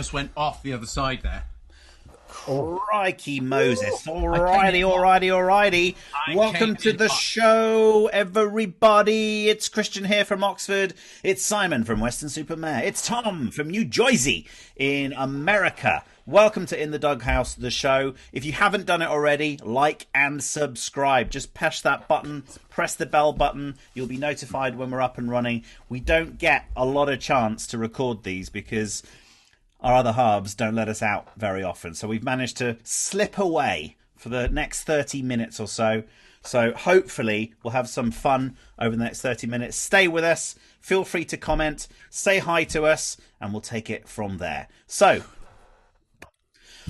almost went off the other side there. Crikey Moses. Alrighty, alrighty, alrighty. I Welcome to the hot. show, everybody. It's Christian here from Oxford. It's Simon from Weston-super-Mare. It's Tom from New Jersey in America. Welcome to In the Doghouse, the show. If you haven't done it already, like and subscribe. Just push that button, press the bell button. You'll be notified when we're up and running. We don't get a lot of chance to record these because our other halves don't let us out very often. So we've managed to slip away for the next 30 minutes or so. So hopefully we'll have some fun over the next 30 minutes. Stay with us. Feel free to comment, say hi to us, and we'll take it from there. So,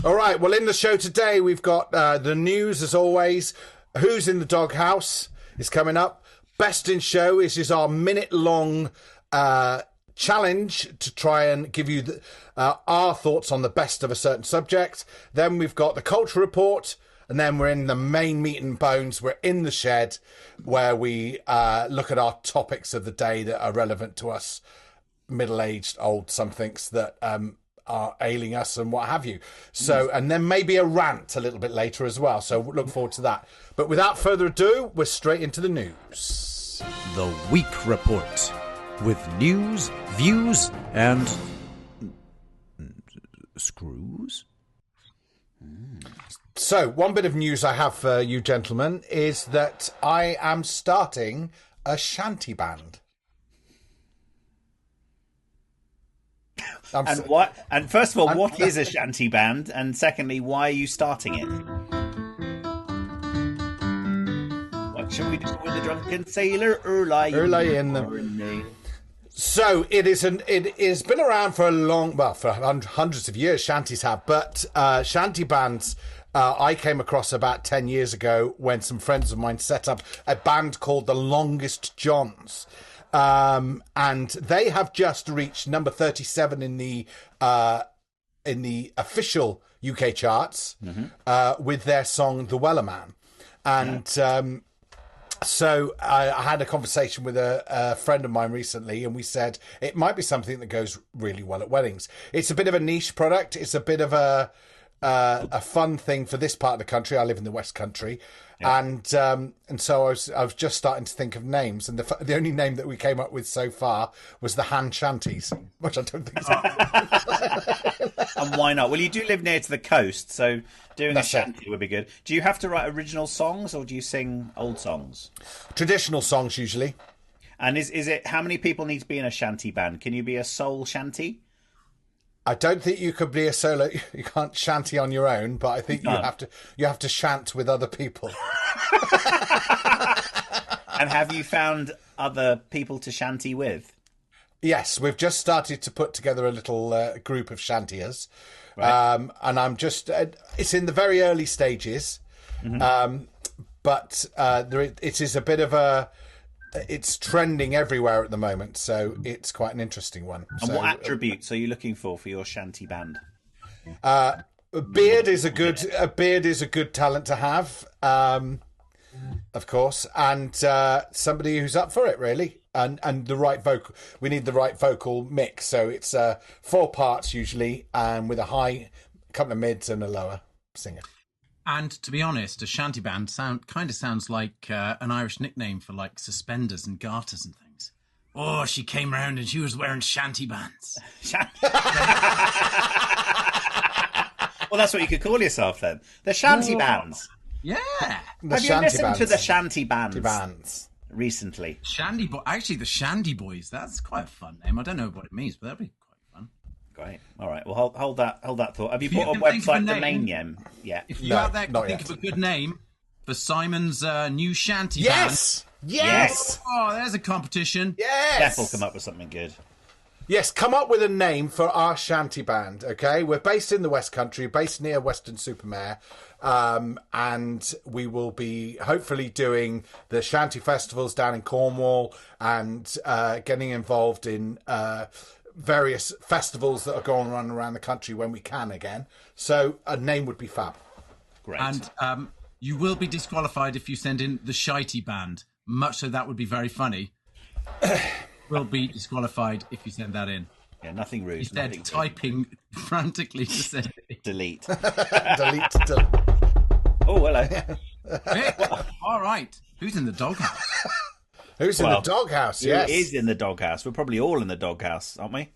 All right. Well, in the show today, we've got uh, the news as always. Who's in the doghouse is coming up. Best in show is is our minute long uh, challenge to try and give you the, uh, our thoughts on the best of a certain subject. Then we've got the culture report. And then we're in the main meat and bones. We're in the shed where we uh, look at our topics of the day that are relevant to us middle-aged old somethings that um, are ailing us and what have you. So, and then maybe a rant a little bit later as well. So look forward to that. But without further ado, we're straight into the news. The Week Report with news, views, and screws. So, one bit of news I have for you gentlemen is that I am starting a shanty band. I'm and s- what? And first of all, what is a shanty band? And secondly, why are you starting it? What shall we do with the drunken sailor early? Early in the- morning? So it is an it has been around for a long well for hundreds of years. Shanties have, but uh, shanty bands. Uh, I came across about ten years ago when some friends of mine set up a band called the Longest Johns, um, and they have just reached number thirty-seven in the uh, in the official UK charts uh, with their song "The Wellerman," and. Um, so I, I had a conversation with a, a friend of mine recently, and we said it might be something that goes really well at weddings. It's a bit of a niche product. It's a bit of a uh, a fun thing for this part of the country. I live in the West Country, and um, and so I was I was just starting to think of names, and the f- the only name that we came up with so far was the Han Shanties, which I don't think is And why not? Well, you do live near to the coast, so doing That's a it. shanty would be good. Do you have to write original songs, or do you sing old songs? traditional songs usually. And is is it how many people need to be in a shanty band? Can you be a soul shanty? I don't think you could be a solo. You can't shanty on your own, but I think you have to. You have to chant with other people. And have you found other people to shanty with? Yes, we've just started to put together a little uh, group of shantiers, Right. um, and I'm just. Uh, it's in the very early stages, Mm-hmm. um, but uh, there, it is a bit of a. It's trending everywhere at the moment, so it's quite an interesting one. And so, what attributes are you looking for for your shanty band? a beard is a good a beard is a good talent to have, um, of course, and uh, somebody who's up for it really, and and the right vocal. We need the right vocal mix, so it's uh, four parts usually, and with a high, couple of mids and a lower singer. And to be honest, a shanty band sound kind of sounds like uh, an Irish nickname for like suspenders and garters and things. Oh, she came round and she was wearing shanty bands. Well, that's what you could call yourself then. The shanty bands. Yeah, The Have you listened bands. to the shanty bands, bands. recently? Shandy Boy. Actually, the Shandy Boys. That's quite a fun name. I don't know what it means, but that'd be quite fun. Great. All right. Well, hold, hold that. Hold that thought. Have you If you put a can think a website name- domain yet? Yeah. If you No, out there can think yet. of a good name for Simon's uh, new shanty band. Yes, yes, oh, there's a competition. yes. Jeff will come up with something good. Yes, come up with a name for our shanty band. Okay, we're based in the West Country, based near Weston-super-Mare, um, and we will be hopefully doing the shanty festivals down in Cornwall and uh, getting involved in uh, various festivals that are going on around the country when we can again. So a name would be fab. Great. And um, you will be disqualified if you send in the Shitey Band. Much so that would be very funny. will be disqualified if you send that in. Yeah, nothing rude. He's nothing dead rude. typing frantically to say, Delete. delete, delete. oh, hello. Vic, all right, who's in the doghouse? Who's Well, in the doghouse? Who Yes. is in the doghouse? We're probably all in the doghouse, aren't we?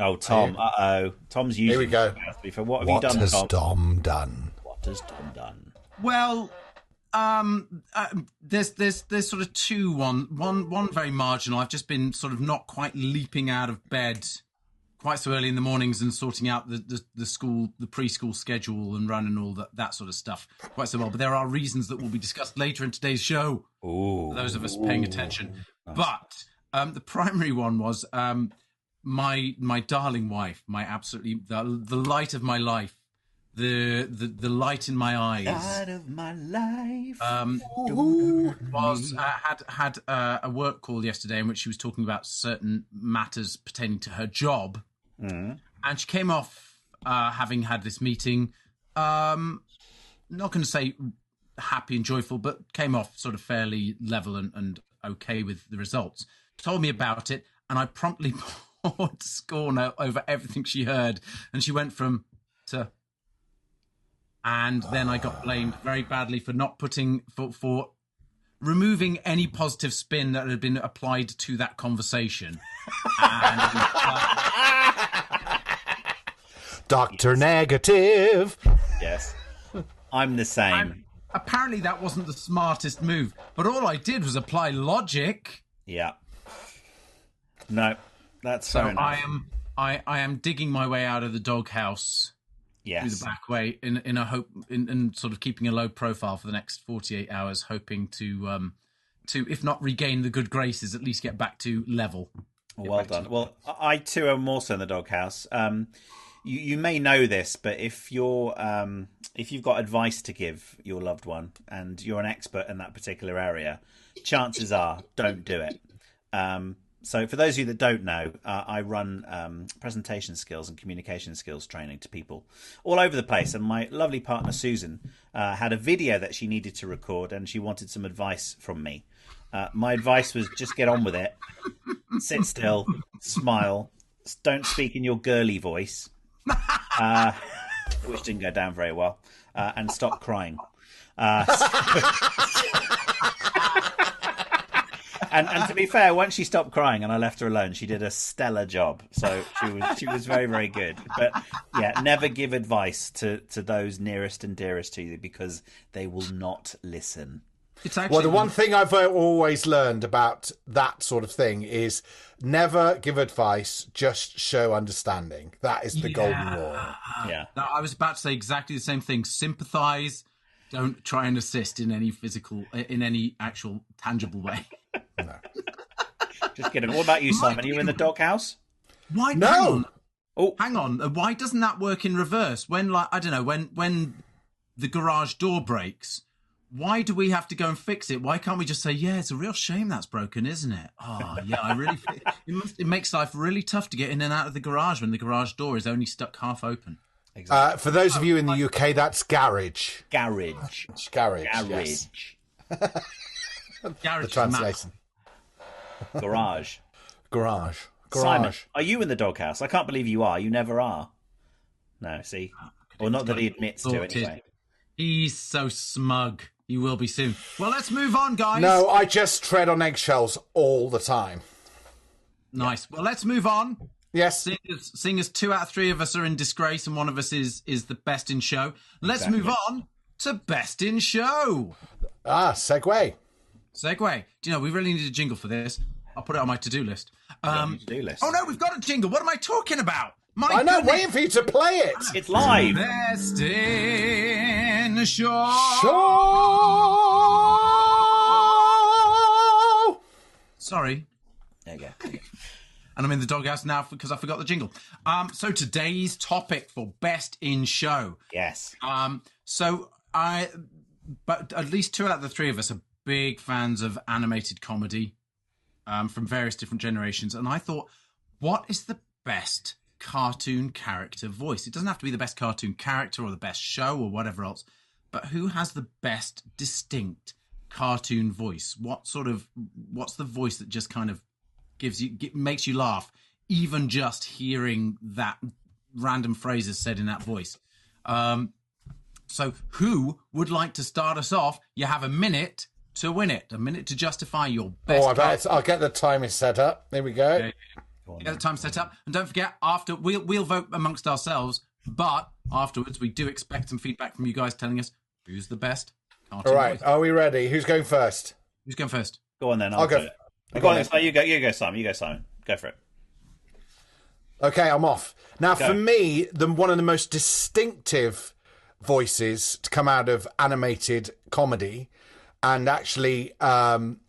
Oh, Tom. Uh oh. Tom's usually Here we go. in the doghouse. For what have what you done, What has Tom? Dom done? What has Tom done? Well, um, uh, there's there's there's sort of two one one one very marginal. I've just been sort of not quite leaping out of bed quite so early in the mornings and sorting out the the, the school the preschool schedule and running all that that sort of stuff quite so well. But there are reasons that will be discussed later in today's show. Ooh. Those of us paying attention. But um, the primary one was um, my my darling wife, my absolutely the, the light of my life, the the the light in my eyes Out of my life. um, was uh, had had uh, a work call yesterday in which she was talking about certain matters pertaining to her job, and she came off uh, having had this meeting. Um, not going to say happy and joyful, but came off sort of fairly level and, and okay with the results. Told me about it, and I promptly poured scorn over everything she heard, and she went from to and then I got blamed very badly for not putting for for removing any positive spin that had been applied to that conversation. and, uh, Doctor Negative. yes. I'm the same. I'm- apparently, that wasn't the smartest move, but all I did was apply logic. Yeah. No, that's So. I am I, I am digging my way out of the doghouse Yes. through the back way in in a hope in, in sort of keeping a low profile for the next 48 hours hoping to um to if not regain the good graces at least get back to level Well done. Well, I I too am also in the doghouse. Um, you, you may know this, but if you're um, if you've got advice to give your loved one and you're an expert in that particular area, chances are don't do it. Um, so, for those of you that don't know, uh, I run um, presentation skills and communication skills training to people all over the place. And my lovely partner Susan uh, had a video that she needed to record, and she wanted some advice from me. Uh, my advice was just get on with it sit still, smile, don't speak in your girly voice, uh, which didn't go down very well, uh, and stop crying. Uh, and, and to be fair, once she stopped crying and I left her alone, she did a stellar job. So she was she was very very good. But yeah, never give advice to to those nearest and dearest to you because they will not listen. It's actually Well, the one thing I've uh, always learned about that sort of thing is never give advice, just show understanding. That is the golden rule. Yeah. No, I was about to say exactly the same thing. Sympathize. Don't try and assist in any physical, in any actual tangible way. Just kidding. What about you, Simon? Are you in the doghouse? Why? No! Hang on. Oh. hang on. Uh, Why doesn't that work in reverse? When, like, I don't know, when when the garage door breaks, why do we have to go and fix it? Why can't we just say, "Yeah, it's a real shame that's broken, isn't it?" Oh, yeah, I really. it, must, it makes life really tough to get in and out of the garage when the garage door is only stuck half open. Uh, for those of you in the UK, that's garage. Garage. Garage. Garage. Yes. Garage The is mad. translation. Garage. Garage. Garage. Simon, are you in the doghouse? I can't believe you are. You never are. No, see? Or not that he admits to, Sorted. anyway. He's so smug. He will be soon. Well, let's move on, guys. No, I just tread on eggshells all the time. Nice. Well, let's move on. Yes. Seeing as, seeing as two out of three of us are in disgrace and one of us is is the best in show, let's move on to best in show. Ah, segue. Segue. Do you know we really need a jingle for this? I'll put it on my to-do list. Um, To-do list. oh no, we've got a jingle. What am I talking about? My I'm not waiting for you to play it. It's live. Best in show. Show. Sorry, There you go. and I'm in the doghouse now because I forgot the jingle. Um, so today's topic for best in show. Yes. Um, so I, but at least two out of the three of us are big fans of animated comedy, um, from various different generations. And I thought, what is the best cartoon character voice? It doesn't have to be the best cartoon character or the best show or whatever else, but who has the best distinct cartoon voice? What sort of, what's the voice that just kind of gives you, makes you laugh even just hearing that random phrases said in that voice. Um, so, who would like to start us off? You have a minute to win it, a minute to justify your best. Oh, I bet I'll get the timer set up. There we go. Get the time set up, and don't forget after we'll we'll vote amongst ourselves, but afterwards we do expect some feedback from you guys telling us who's the best. cartoon All right, voice. are we ready? Who's going first? who's going first? Go on then. I'll, I'll go- do it. I'll Go go on, then. then. you go. You go, Simon. You go, Simon. Go for it. Okay, I'm off. Now, Go. for me, the one of the most distinctive voices to come out of animated comedy, and actually, um,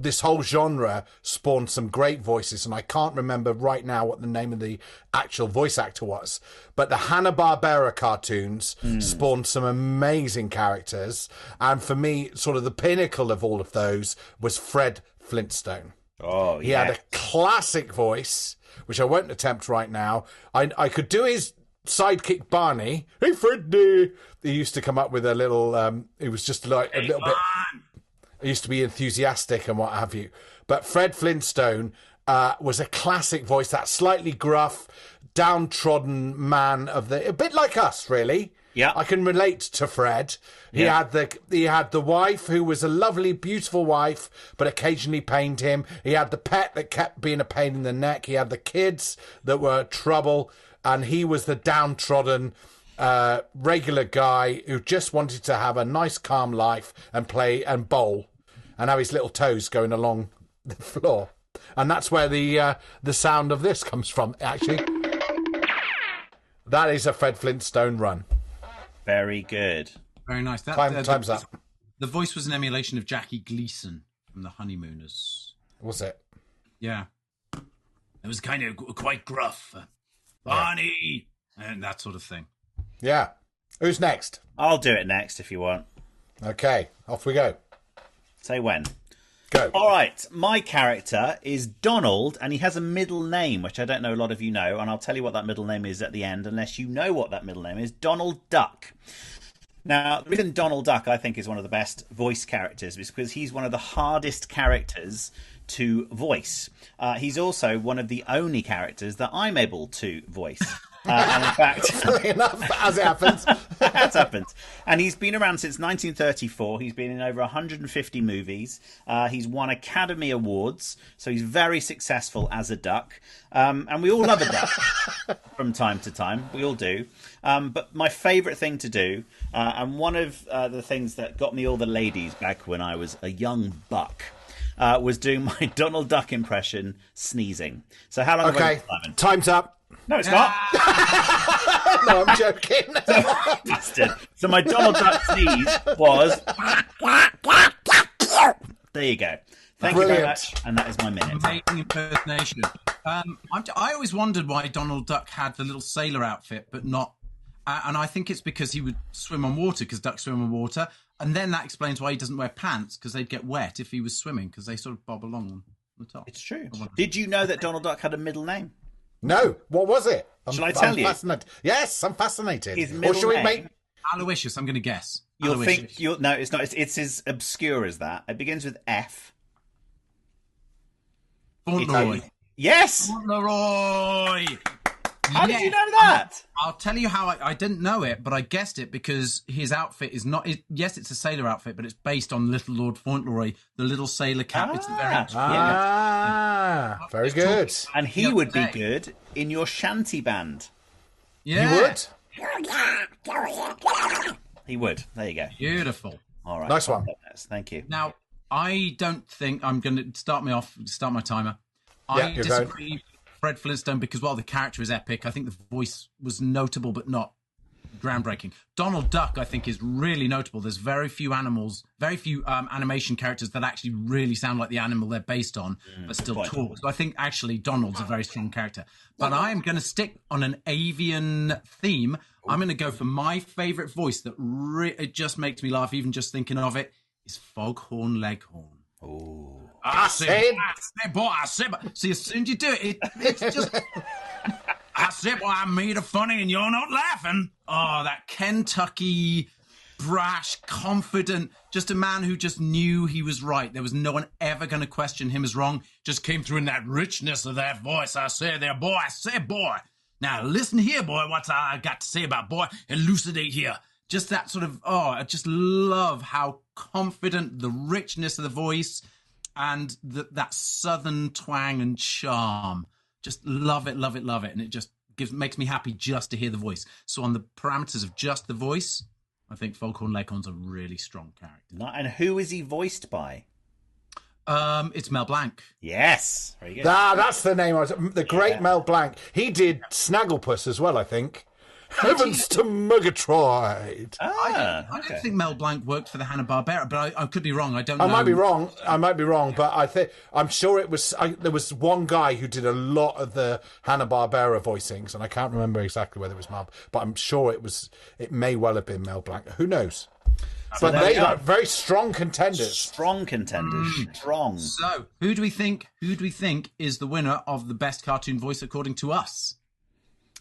this whole genre spawned some great voices, and I can't remember right now what the name of the actual voice actor was, but the Hanna Barbera cartoons spawned some amazing characters, and for me, sort of the pinnacle of all of those was Fred Flintstone. Oh, He yeah. had a classic voice, which I won't attempt right now. I I could do his sidekick Barney. Hey Freddy. He used to come up with a little. Um, it was just like a little bit. Used to be enthusiastic and what have you. But Fred Flintstone uh, was a classic voice, that slightly gruff, downtrodden man of the, a bit like us, really. Yeah. I can relate to Fred. He Yeah. had the he had the wife who was a lovely, beautiful wife, but occasionally pained him. He had the pet that kept being a pain in the neck. He had the kids that were trouble, and he was the downtrodden, uh, regular guy who just wanted to have a nice, calm life and play and bowl, and have his little toes going along the floor. And that's where the uh, the sound of this comes from. Actually, that is a Fred Flintstone run. Very good. Very nice. That, Time, uh, time's the, up. The voice was an emulation of Jackie Gleason from The Honeymooners. Was it? Yeah, it was kind of quite gruff, Barney, and that sort of thing. Yeah. Who's next? I'll do it next if you want. Okay, off we go. Say when. Go. All right, my character is Donald, and he has a middle name, which I don't know a lot of you know, and I'll tell you what that middle name is at the end, unless you know what that middle name is. Donald Duck. Now, the reason Donald Duck I think is one of the best voice characters is because he's one of the hardest characters to voice. Uh, he's also one of the only characters that I'm able to voice. Uh, and in fact, enough, as it happens. That's happened. And he's been around since 1934. He's been in over 150 movies. Uh, he's won Academy Awards, so he's very successful as a duck. Um, and we all love a duck from time to time. We all do. Um, but my favourite thing to do, uh, and one of uh, the things that got me all the ladies back when I was a young buck, uh, was doing my Donald Duck impression sneezing. So how long Okay, time's up. No, it's not. No, I'm joking. bastard. So my Donald Duck sneeze was. There you go. Thank you very Brilliant. much. And that is my minute. Amazing impersonation. Um, I'm, I always wondered why Donald Duck had the little sailor outfit, but not. Uh, and I think it's because he would swim on water, because ducks swim on water. And then that explains why he doesn't wear pants, because they'd get wet if he was swimming, because they sort of bob along on the top. It's true. Did you know that Donald Duck had a middle name? No, what was it? I'm, Shall I tell I'm you? Fascinated. Yes, I'm fascinated. His or middle should we name. make? Aloysius, I'm going to guess. You'll Aloysius. think you'll no, it's not. It's, it's as obscure as that. It begins with F. Fauntleroy. Yes. Fauntleroy! How did you know that? I'll tell you how I, I didn't know it, but I guessed it because his outfit is not. It, yes, it's a sailor outfit, but it's based on Little Lord Fauntleroy, the little sailor cap. it's very. Ah, Ah, very good. And he would be good in your shanty band. Yeah, You would. He would. There you go. Beautiful. All right. Nice one. Thank you. Now, I don't think I'm going to start me off. Start my timer. Yeah, I you're going. disagree. Fred Flintstone because while the character is epic, I think the voice was notable but not groundbreaking. Donald Duck, I think, is really notable. There's very few animals, very few um, animation characters that actually really sound like the animal they're based on, but still talk. So I think actually Donald's a very strong character. But I am going to stick on an avian theme. I'm going to go for my favorite voice that re- it just makes me laugh, even just thinking of it. Is Foghorn Leghorn. Oh, I said- I said, boy, I said, see, as soon as you do it, it it's just. I said, well, I made a funny and you're not laughing. Oh, that Kentucky brash, confident, just a man who just knew he was right. There was no one ever going to question him as wrong. Just came through in that richness of that voice. I say there, boy, I say, boy. Now listen here, boy, what I got to say about boy, elucidate here. Just that sort of, oh, I just love how confident, the richness of the voice and the, that southern twang and charm. Just love it, love it, love it. And it just gives makes me happy just to hear the voice. So on the parameters of just the voice, I think Foghorn Leghorn's a really strong character. And who is he voiced by? Um, it's Mel Blanc. Yes, very good. Ah, that's the name. I was, the great Yeah. Mel Blanc. He did Snagglepuss as well, I think. Heavens to Murgatroyd. ah, I okay. don't think Mel Blanc worked for the Hanna Barbera, but I, I could be wrong. I don't. Know. I know. might be wrong. I might be wrong, but I think I'm sure it was. I, there was one guy who did a lot of the Hanna Barbera voicings, and I can't remember exactly whether it was Mel, but I'm sure it was. It may well have been Mel Blanc. Who knows? But they are. are very strong contenders. Strong contenders. Strong. So, who do we think? Who do we think is the winner of the best cartoon voice according to us?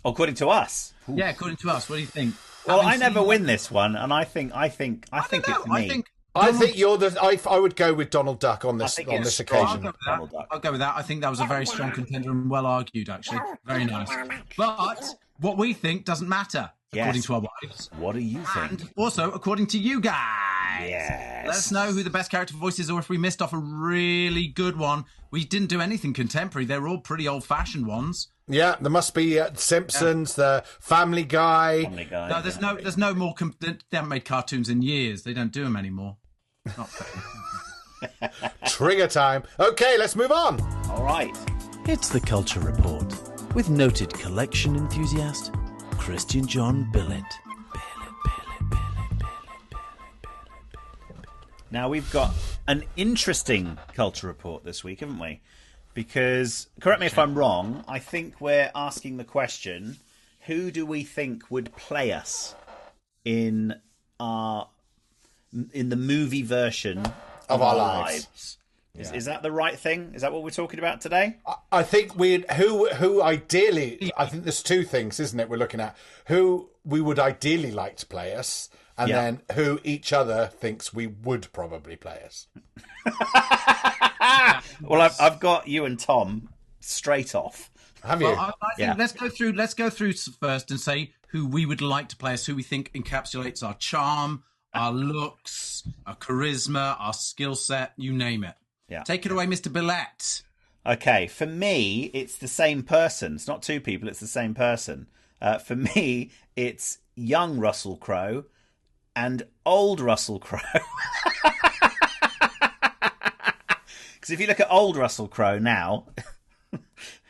According to us. Yeah, according to us. What do you think? Well, Having I never seen- win this one, and I think I think I, I think don't it's me. I think. I think you're the. I, I would go with Donald Duck on this on it's this strong. I'll occasion. go, Donald. Duck. I'll go with that. I think that was a very strong contender and well argued, actually. Very nice. But what we think doesn't matter, Yes. according to our wives. What do you think? And also, according to you guys. Yes. Let us know who the best character voice is, or if we missed off a really good one. We didn't do anything contemporary. They're all pretty old fashioned ones. Yeah, there must be uh, Simpsons, the Family Guy. Family Guy. No, there's no, there's no more. Com- they haven't made cartoons in years. They don't do them anymore. Not. Trigger time. Okay, let's move on. All right. It's the Culture Report with noted collection enthusiast Christian John Billett. Now we've got an interesting culture report this week, haven't we? Because correct me if I'm wrong. I think we're asking the question: Who do we think would play us in our in the movie version of, our lives. Is, is that the right thing? Is that what we're talking about today? I think we who who ideally. I think there's two things, isn't it? We're looking at who we would ideally like to play us, and Yeah. then who each other thinks we would probably play us. Well, I've, I've got you and Tom straight off. Have you? Well, I, I think Yeah. let's go through. Let's go through first and say who we would like to play us. Who we think encapsulates our charm, our looks, our charisma, our skill set. You name it. Yeah. Take it away, Mr. Billett. Okay, for me, it's the same person. It's not two people, it's the same person. Uh, for me, it's young Russell Crowe and old Russell Crowe. Because if you look at old Russell Crowe now,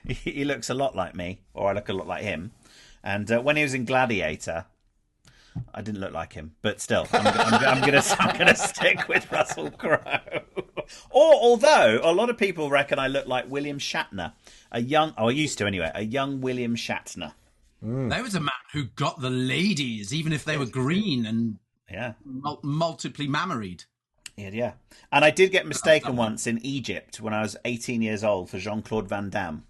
he he looks a lot like me, or I look a lot like him. And uh, when he was in Gladiator, I didn't look like him, but still, I'm, I'm, I'm gonna I'm gonna stick with Russell Crowe. or although a lot of people reckon I look like William Shatner, a young, oh, I used to anyway, a young William Shatner. There was a man who got the ladies, even if they were green and Yeah, mul- multiply mammaried. Yeah, yeah. And I did get mistaken once in Egypt when I was 18 years old for Jean Claude Van Damme.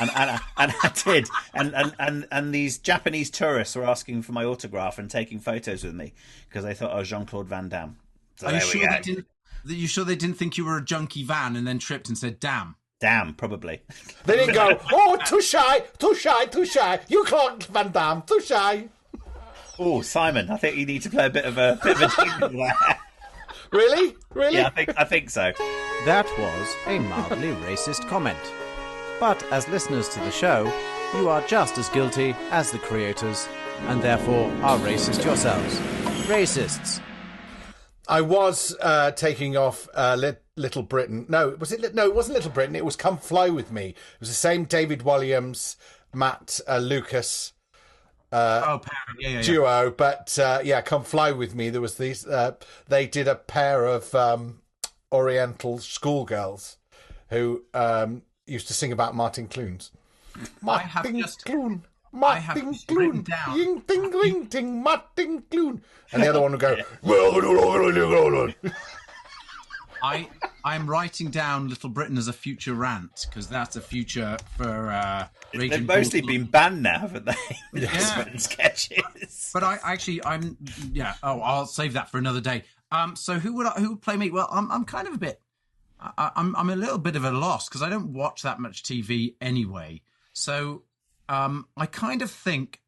And, and, I- and I did, and, and, and, and these Japanese tourists were asking for my autograph and taking photos with me because they thought I was Jean Claude Van Damme. So Are you sure they didn't? Are you sure they didn't think you were a junkie van and then tripped and said, "Damn"? Damn, probably. they didn't go. Oh, too shy, too shy, too shy. You can't, Van Damme, too shy. Oh, Simon, I think you need to play a bit of a bit of a jingle there. Really, really. Yeah, I think I think so. That was a mildly racist comment. But as listeners to the show, you are just as guilty as the creators, and therefore are racist yourselves. Racists. I was uh, taking off uh, Lit- Little Britain. No, was it? Lit- No, it wasn't Little Britain. It was Come Fly with Me. It was the same David Walliams, Matt uh, Lucas oh, parent. Yeah, yeah, yeah. duo, but uh, yeah, Come Fly with Me. There was these. Uh, they did a pair of um, Oriental schoolgirls who um, used to sing about Martin Clunes. Martin just- Clune. Martin Clune. Ying ting ling ting Martin Clune. And the other one would go. I I'm writing down Little Britain as a future rant because that's a future for uh, They've mostly Bull. been banned now, haven't they? The Yeah. Sketches. But I actually I'm yeah. Oh, I'll save that for another day. Um, so who would I, who would play me? Well, I'm I'm kind of a bit. I, I'm I'm a little bit of a loss because I don't watch that much TV anyway. So um, I kind of think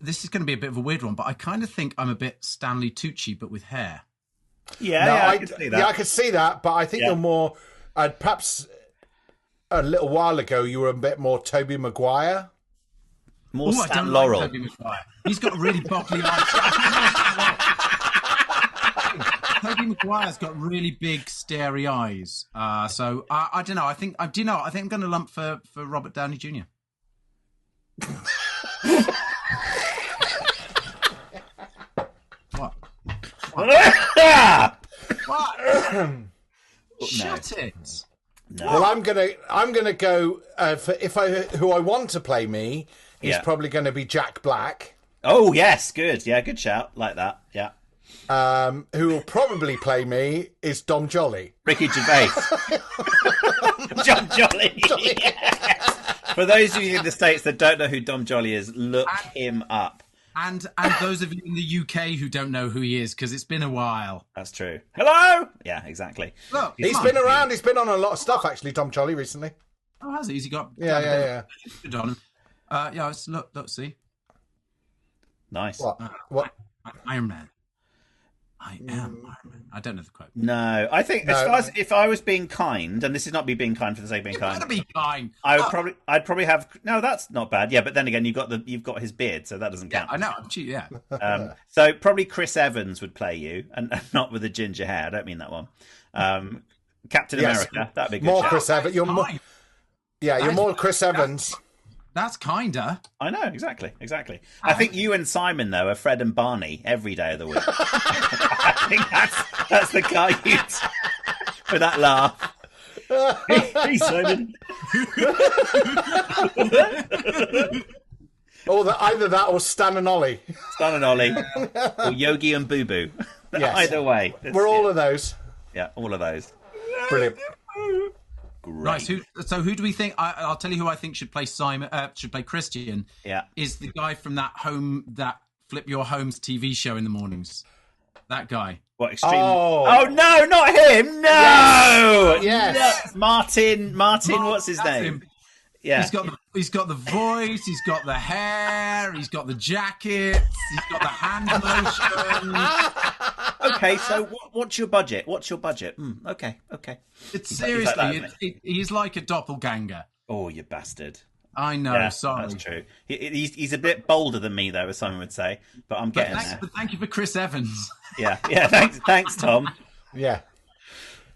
this is going to be a bit of a weird one, but I kind of think I'm a bit Stanley Tucci, but with hair. Yeah, No, yeah, I, I, can see that. yeah, I could see that, but I think Yeah. you're more. Uh, perhaps a little while ago, you were a bit more Tobey Maguire. More Ooh, Stan Laurel. like Tobey He's got really boggly eyes. Tobey Maguire's got really big, starey eyes. Uh, so I, I don't know. I think I do you know. I think I'm going to lump for for Robert Downey Jr. what? Ah! What? Shut it. Well, I'm gonna I'm gonna go uh, for if I who I want to play me is Yeah. probably going to be Jack Black. Oh yes, good. Yeah, good shout. Like that. Yeah. Um, who will probably play me is Dom Jolly. Ricky Gervais. John Jolly. For those of you in the States that don't know who Dom Jolly is, look him up. And and those of you in the UK who don't know who he is because it's been a while. That's true. Hello? Yeah, exactly. Look, He's come been on. around. He's been on a lot of stuff actually. Tom Jolly recently. Oh, has he? He's he got? Yeah, yeah, yeah. Good on him. Uh, yeah, let's look, look, see, Nice. What? What? Iron Man. I am Iron Man. I don't know the quote. No, I think as far as if I was being kind, and this is not me being kind for the sake of being You kind, gotta be kind. I would Oh, probably, I'd probably have. No, that's not bad. Yeah, but then again, you've got the, you've got his beard, so that doesn't count. I know. I'm cheap. Yeah. Um, so probably Chris Evans would play you, and not with the ginger hair. I don't mean that one. Um, Captain Yes. America. That'd be a good. More shout. Chris Evans. You're more. Yeah, you're That's- more Chris Evans. That's kinda. I know exactly, exactly. I think you and Simon though are Fred and Barney every day of the week. I think that's that's the guy you with that laugh. hey, Simon. Or the, either that or Stan and Ollie. Stan and Ollie, or Yogi and Boo Boo. Yes. Either way, We're all of those. yeah, all of those. Brilliant. Great. Right. Who, so who do we think? I, I'll tell you who I think should play Simon. Uh, should play Christian. Yeah. Is the guy from that home that Flip Your Homes TV show in the mornings? That guy. What extreme? Oh. Oh, no, not him! No, Yes. No. Martin. Martin. What's his name? him. Yeah, He's got the he's got the voice, he's got the hair, he's got the jackets, he's got the hand motion. Okay. So, what, what's your budget? What's your budget? Mm, okay, okay. It's He's like seriously, that, it, isn't it, he's like a doppelganger. Oh, you bastard. I know. Yeah, sorry. that's true. He, he's, he's a bit bolder than me, though, as someone would say. But I'm But getting thank, there. but thank you for Chris Evans. Yeah, yeah. Thanks, thanks, Tom. Yeah.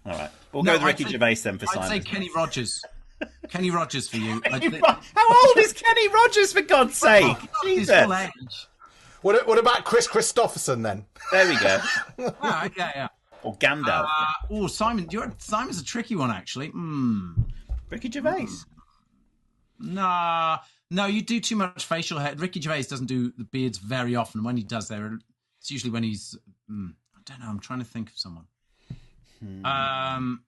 All right, we'll No, go with I'd Ricky say- Gervais then for I'd Simon. say Kenny Rogers. Kenny Rogers for you. Kenny thi- Ro- How old is Kenny Rogers, for God's sake? He's Jesus. Full age. What, what about Kris Kristofferson then? There we go. Ah, yeah, yeah. Or Gandalf. Uh, oh, Simon, you're, Simon's a tricky one, actually. Hmm. Ricky Gervais. Nah, no, you do too much facial hair. Ricky Gervais doesn't do the beards very often. When he does, there, it's usually when he's. Mm, I don't know. I'm trying to think of someone. Hmm. Um,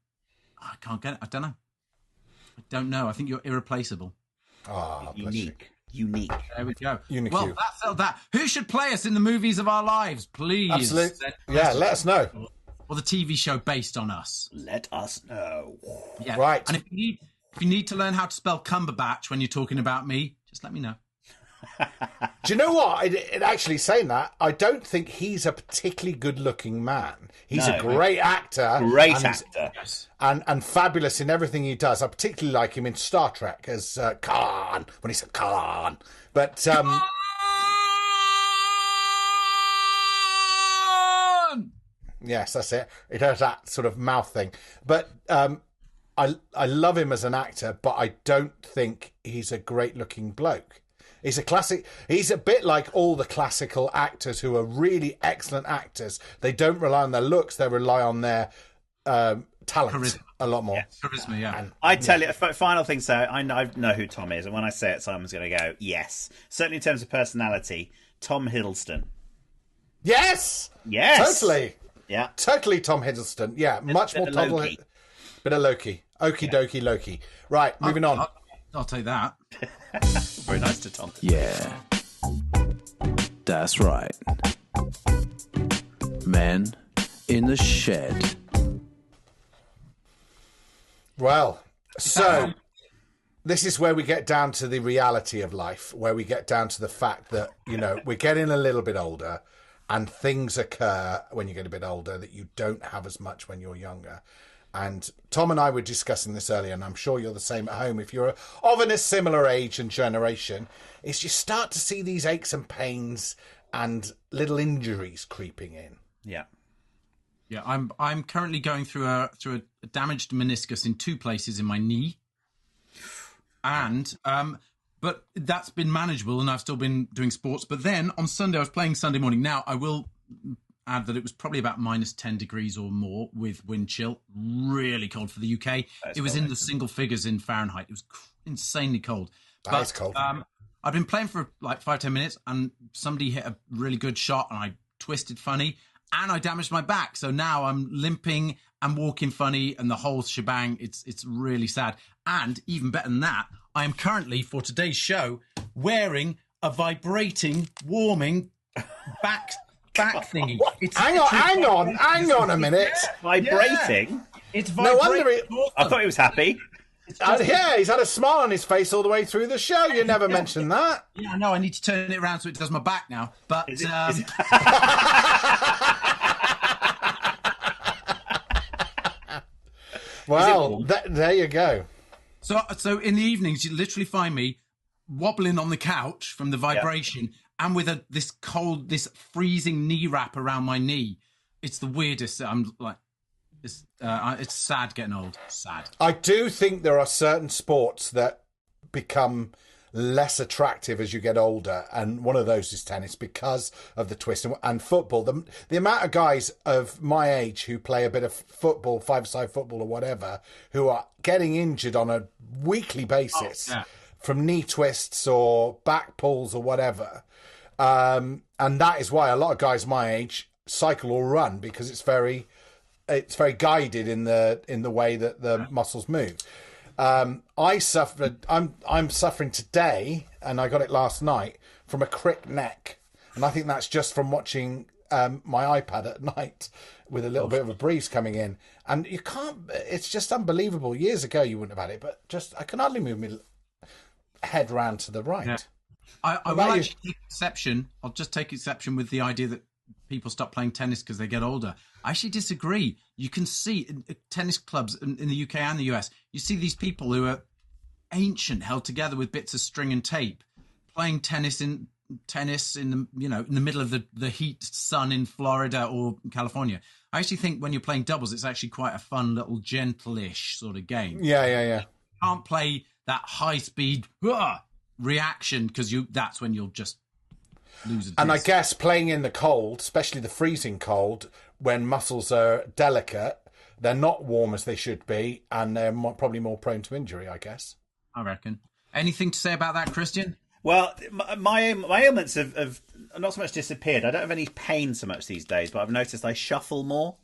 I can't get it. I don't know. I don't know. I think you're irreplaceable. Ah, bless you. Unique. Unique. There we go. Unique well, you. that's that. Who should play us in the movies of our lives, please? Absolutely. Yeah, let us know. Or the TV show based on us. Let us know. Yeah. Right. And if you need, if you need to learn how to spell Cumberbatch when you're talking about me, just let me know. Do you know what? It, it actually saying that, I don't think he's a particularly good-looking man. He's No. a great actor, Great and, actor. Yes. and and fabulous in everything he does. I particularly like him in Star Trek as uh, Khan when he said Khan. But um, yes, that's it. It has that sort of mouth thing. But um, I I love him as an actor, but I don't think he's a great-looking bloke. He's a classic. He's a bit like all the classical actors who are really excellent actors. They don't rely on their looks; they rely on their um, talent Charisma. a lot more. Charisma, yeah. I tell you, f- final thing, so I know, I know who Tom is, and when I say it, Simon's going to go, yes. Certainly in terms of personality, Tom Hiddleston. Yes, Yes! totally. Yeah. Totally Tom Hiddleston. Yeah, much bit more of Tom. Bit of Loki. Okie dokie Loki. Right, moving on. I'll, I'll take that. Very nice to Tom. Yeah. That's right. Men in the shed. Well, so this is where we get down to the reality of life, where we get down to the fact that, you know, we're getting a little bit older and things occur when you get a bit older that you don't have as much when you're younger. And Tom and I were discussing this earlier, and I'm sure you're the same at home. If you're of a similar age and generation, is you start to see these aches and pains and little injuries creeping in. Yeah. Yeah, I'm I'm currently going through a through a damaged meniscus in two places in my knee, and um, but that's been manageable, and I've still been doing sports. But then on Sunday, I was playing Sunday morning. Now I will add that it was probably about minus ten degrees or more with wind chill, really cold for the UK. it was in the single figures in Fahrenheit. It was insanely cold. That is cold. Um, I've been playing for like five ten minutes, and somebody hit a really good shot, and I twisted funny, and I damaged my back. So now I'm limping and walking funny, and the whole shebang. It's it's really sad. And even better than that, I am currently for today's show wearing a vibrating, warming back back thingy. It's Hang on, hang on, hang on a minute. Vibrating. It's vibrating. No wonder it- I thought he was happy. Uh, yeah, he's had a smile on his face all the way through the show. You never mentioned that. Yeah, no, I need to turn it around so it does my back now. But Is it- um, is it- Well, warm? th- there you go. So, so in the evenings, you literally find me wobbling on the couch from the vibration, and with a this cold, this freezing knee wrap around my knee. It's the weirdest. I'm like, it's uh, it's sad getting old. Sad. I do think there are certain sports that become less attractive as you get older, and one of those is tennis because of the twist and, and football. The the amount of guys of my age who play a bit of football, five side football or whatever, who are getting injured on a weekly basis yeah. From knee twists or back pulls or whatever. Um, and that is why a lot of guys my age cycle or run because it's very it's very guided in the in the way that the muscles move. Um, I suffered. I'm I'm suffering today, and I got it last night from a crick neck, and I think that's just from watching um, my iPad at night with a little bit of a breeze coming in, and you can't. It's just unbelievable. Years ago, you wouldn't have had it, but just I can hardly move my head round to the right. Yeah. I, I will you? actually take exception. I'll just take exception with the idea that people stop playing tennis because they get older. I actually disagree. You can see in in tennis clubs in, in the UK and the US, you see these people who are ancient, held together with bits of string and tape, playing tennis in tennis in the you know in the middle of the the heat sun in Florida or California. I actually think when you're playing doubles, it's actually quite a fun little gentle-ish sort of game Yeah, yeah, yeah. can't play that high speed "Hurrah!" reaction because you that's when you'll just lose a And I guess playing in the cold, especially the freezing cold, when muscles are delicate, they're not warm as they should be, and they're mo- probably more prone to injury. I guess. I reckon. Anything to say about that, Christian? Well, my my, my ailments have, have not so much disappeared. I don't have any pain so much these days, but I've noticed I shuffle more.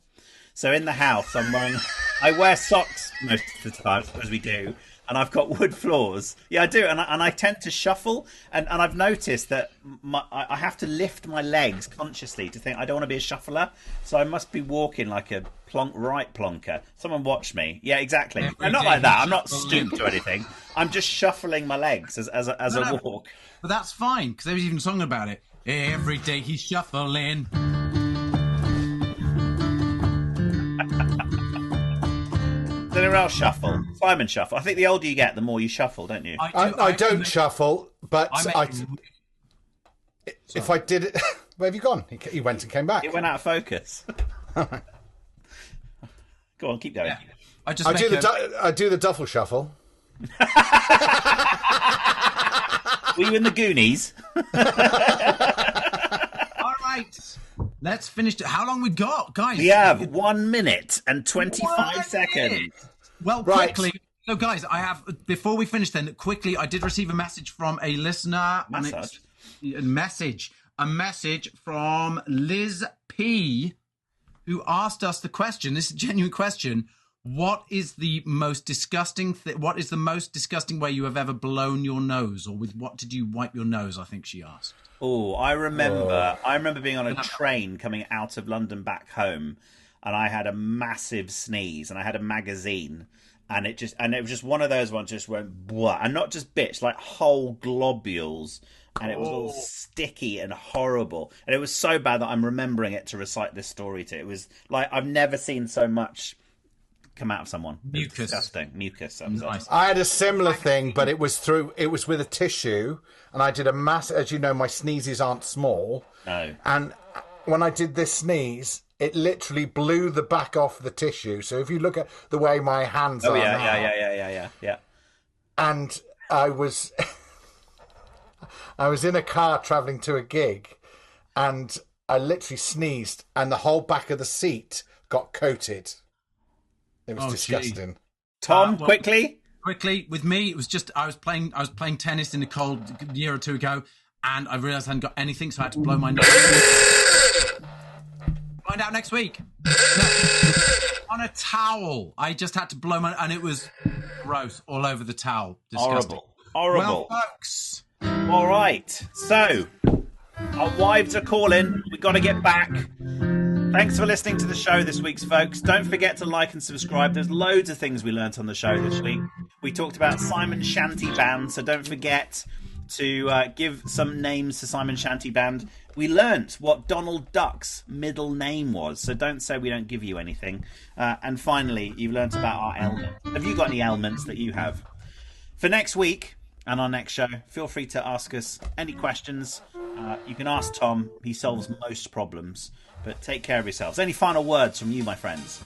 So in the house, I'm wearing I wear socks most of the time, as we do, and I've got wood floors. Yeah, I do, and I, and I tend to shuffle, and, and I've noticed that my, I have to lift my legs consciously to think I don't want to be a shuffler, so I must be walking like a plonk right plonker. Someone watch me. Yeah, exactly. Every I'm not like that. I'm not stooped or anything. I'm just shuffling my legs as as a, as No, a walk. But that's fine because there was even a song about it. Every day he's shuffling. Does anyone else shuffle? Simon shuffle. I think the older you get, the more you shuffle, don't you? I, I, do- I actually don't make- shuffle, but I I, if I did it, where have you gone? He, he went and came back. It went out of focus. Go on, keep going. yeah. I just I do the a- du- I do the truffle shuffle. Were you in the Goonies? All right. Let's finish. It. How long we got, guys? We have one minute and twenty-five One seconds. minute. Well, Right. quickly. So, guys, I have before we finish. Then, quickly, I did receive a message from a listener. and it's- A message. A message from Liz P, who asked us the question. This is a genuine question. What is the most disgusting? Th- what is the most disgusting way you have ever blown your nose, or with what did you wipe your nose? I think she asked. Oh, I remember. Oh. I remember being on a train coming out of London back home, and I had a massive sneeze, and I had a magazine, and it just and it was just one of those ones just went blah, and not just bits, like whole globules, and it was all sticky and horrible, and it was so bad that I'm remembering it to recite this story to. It was like I've never seen so much come out of someone. It was Mucus. disgusting mucus. That. Nice. I had a similar thing, but it was through. It was with a tissue, and I did a mass. As you know, my sneezes aren't small, No. and when I did this sneeze, it literally blew the back off the tissue. So if you look at the way my hands Oh are yeah, now, yeah, yeah, yeah, yeah, yeah, yeah. and I was, I was in a car traveling to a gig, and I literally sneezed, and the whole back of the seat got coated. It was Oh, gee. disgusting. Tom, Uh, well- quickly. Quickly, with me, it was just I was playing. I was playing tennis in the cold a year or two ago, and I realised I hadn't got anything, so I had to blow my nose. Find out next week. On a towel, I just had to blow my, and it was gross all over the towel. Disgusting. Horrible. Horrible. Well, folks, All right. So, our wives are calling. We've got to get back. Thanks for listening to the show this week, folks. Don't forget to like and subscribe. There's loads of things we learnt on the show this week. We talked about Simon Shanty Band, so don't forget to uh, give some names to Simon Shanty Band. We learnt what Donald Duck's middle name was, so don't say we don't give you anything. Uh, and finally, you've learnt about our ailment. Have you got any ailments that you have? For next week and our next show, feel free to ask us any questions. Uh, you can ask Tom, he solves most problems. But take care of yourselves. Any final words from you, my friends?